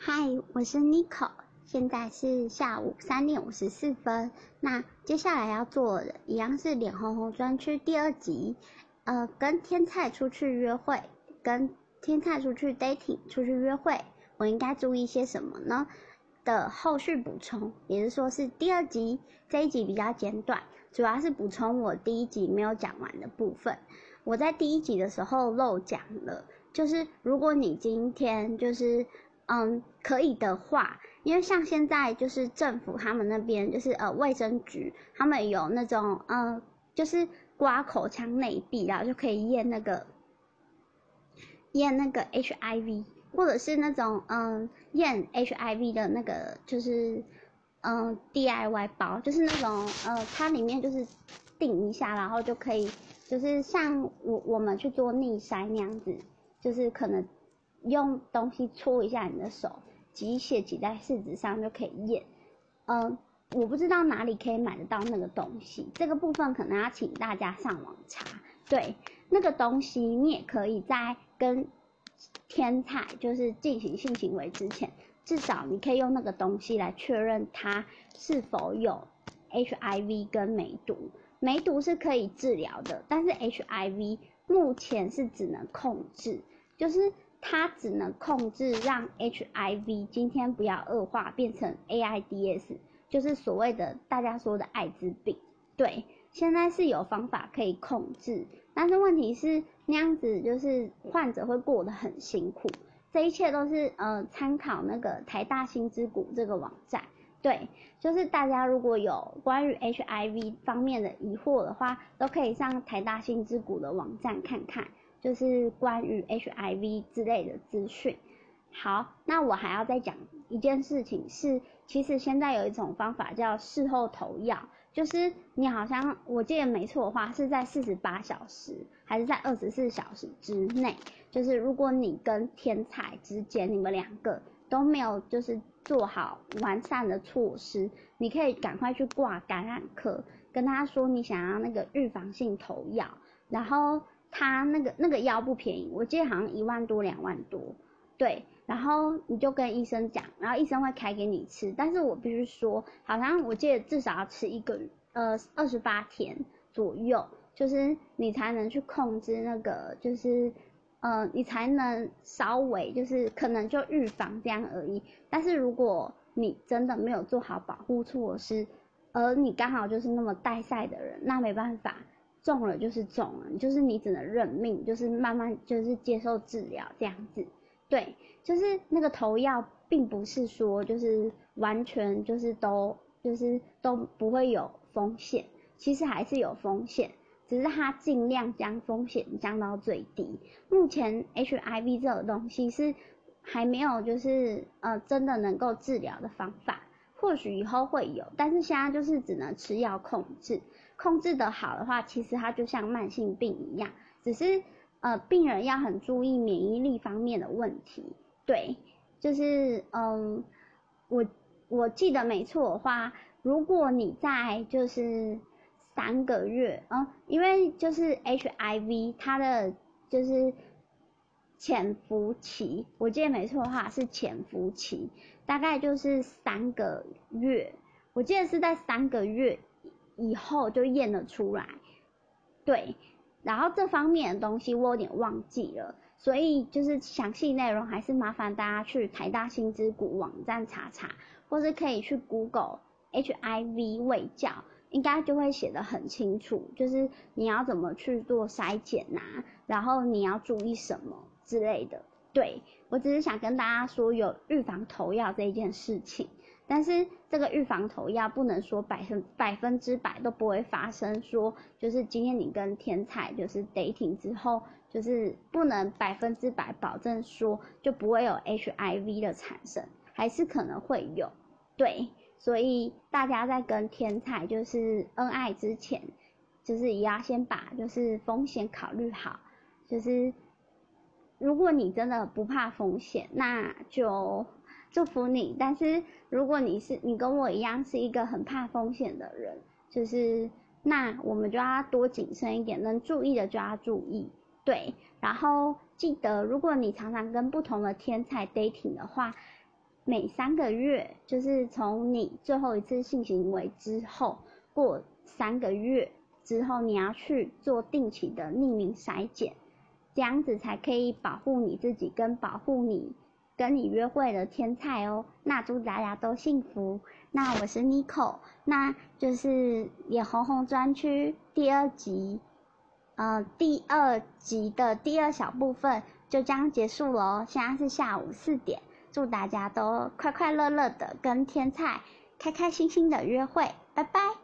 嗨，我是 Nico，现在是下午三点五十四分。那接下来要做的一样是脸红红专区第二集，呃，跟天菜出去约会，跟天菜出去 dating 出去约会，我应该注意些什么呢？的后续补充，也就是说是第二集这一集比较简短，主要是补充我第一集没有讲完的部分。我在第一集的时候漏讲了，就是如果你今天就是嗯可以的话，因为像现在就是政府他们那边就是呃卫生局他们有那种嗯就是刮口腔内壁，然后就可以验那个验那个 HIV，或者是那种嗯验 HIV 的那个就是嗯 DIY 包，就是那种呃它里面就是定一下，然后就可以。就是像我我们去做逆筛那样子，就是可能用东西搓一下你的手，挤血挤在试纸上就可以验。嗯，我不知道哪里可以买得到那个东西，这个部分可能要请大家上网查。对，那个东西你也可以在跟天才就是进行性行为之前，至少你可以用那个东西来确认它是否有 HIV 跟梅毒。梅毒是可以治疗的，但是 HIV 目前是只能控制，就是它只能控制让 HIV 今天不要恶化变成 AIDS，就是所谓的大家说的艾滋病。对，现在是有方法可以控制，但是问题是那样子就是患者会过得很辛苦。这一切都是呃参考那个台大新之谷这个网站。对，就是大家如果有关于 HIV 方面的疑惑的话，都可以上台大心之谷的网站看看，就是关于 HIV 之类的资讯。好，那我还要再讲一件事情是，其实现在有一种方法叫事后投药，就是你好像我记得没错的话，是在四十八小时还是在二十四小时之内，就是如果你跟天才之间你们两个。都没有就是做好完善的措施，你可以赶快去挂感染科，跟他说你想要那个预防性投药，然后他那个那个药不便宜，我记得好像一万多两万多，对，然后你就跟医生讲，然后医生会开给你吃，但是我必须说，好像我记得至少要吃一个呃二十八天左右，就是你才能去控制那个就是。呃，你才能稍微就是可能就预防这样而已。但是如果你真的没有做好保护措施，而你刚好就是那么带赛的人，那没办法，中了就是中了，就是你只能认命，就是慢慢就是接受治疗这样子。对，就是那个投药，并不是说就是完全就是都就是都不会有风险，其实还是有风险。只是它尽量将风险降到最低。目前 HIV 这个东西是还没有，就是呃真的能够治疗的方法。或许以后会有，但是现在就是只能吃药控制。控制的好的话，其实它就像慢性病一样，只是呃病人要很注意免疫力方面的问题。对，就是嗯，我我记得没错的话，如果你在就是。三个月，嗯，因为就是 HIV 它的就是潜伏期，我记得没错的话是潜伏期，大概就是三个月，我记得是在三个月以后就验了出来，对，然后这方面的东西我有点忘记了，所以就是详细内容还是麻烦大家去台大新之谷网站查查，或是可以去 Google HIV 卫教。应该就会写的很清楚，就是你要怎么去做筛检呐，然后你要注意什么之类的。对我只是想跟大家说有预防投药这一件事情，但是这个预防投药不能说百分百分之百都不会发生，说就是今天你跟天才就是 dating 之后，就是不能百分之百保证说就不会有 HIV 的产生，还是可能会有。对。所以大家在跟天才就是恩爱之前，就是也要先把就是风险考虑好。就是如果你真的不怕风险，那就祝福你。但是如果你是你跟我一样是一个很怕风险的人，就是那我们就要多谨慎一点，能注意的就要注意。对，然后记得如果你常常跟不同的天才 dating 的话。每三个月，就是从你最后一次性行为之后过三个月之后，你要去做定期的匿名筛检，这样子才可以保护你自己跟保护你跟你约会的天菜哦。那祝大家都幸福。那我是 n i c o 那就是脸红红专区第二集，呃，第二集的第二小部分就将结束了哦。现在是下午四点，祝大家都快快乐乐的跟天菜开开心心的约会，拜拜。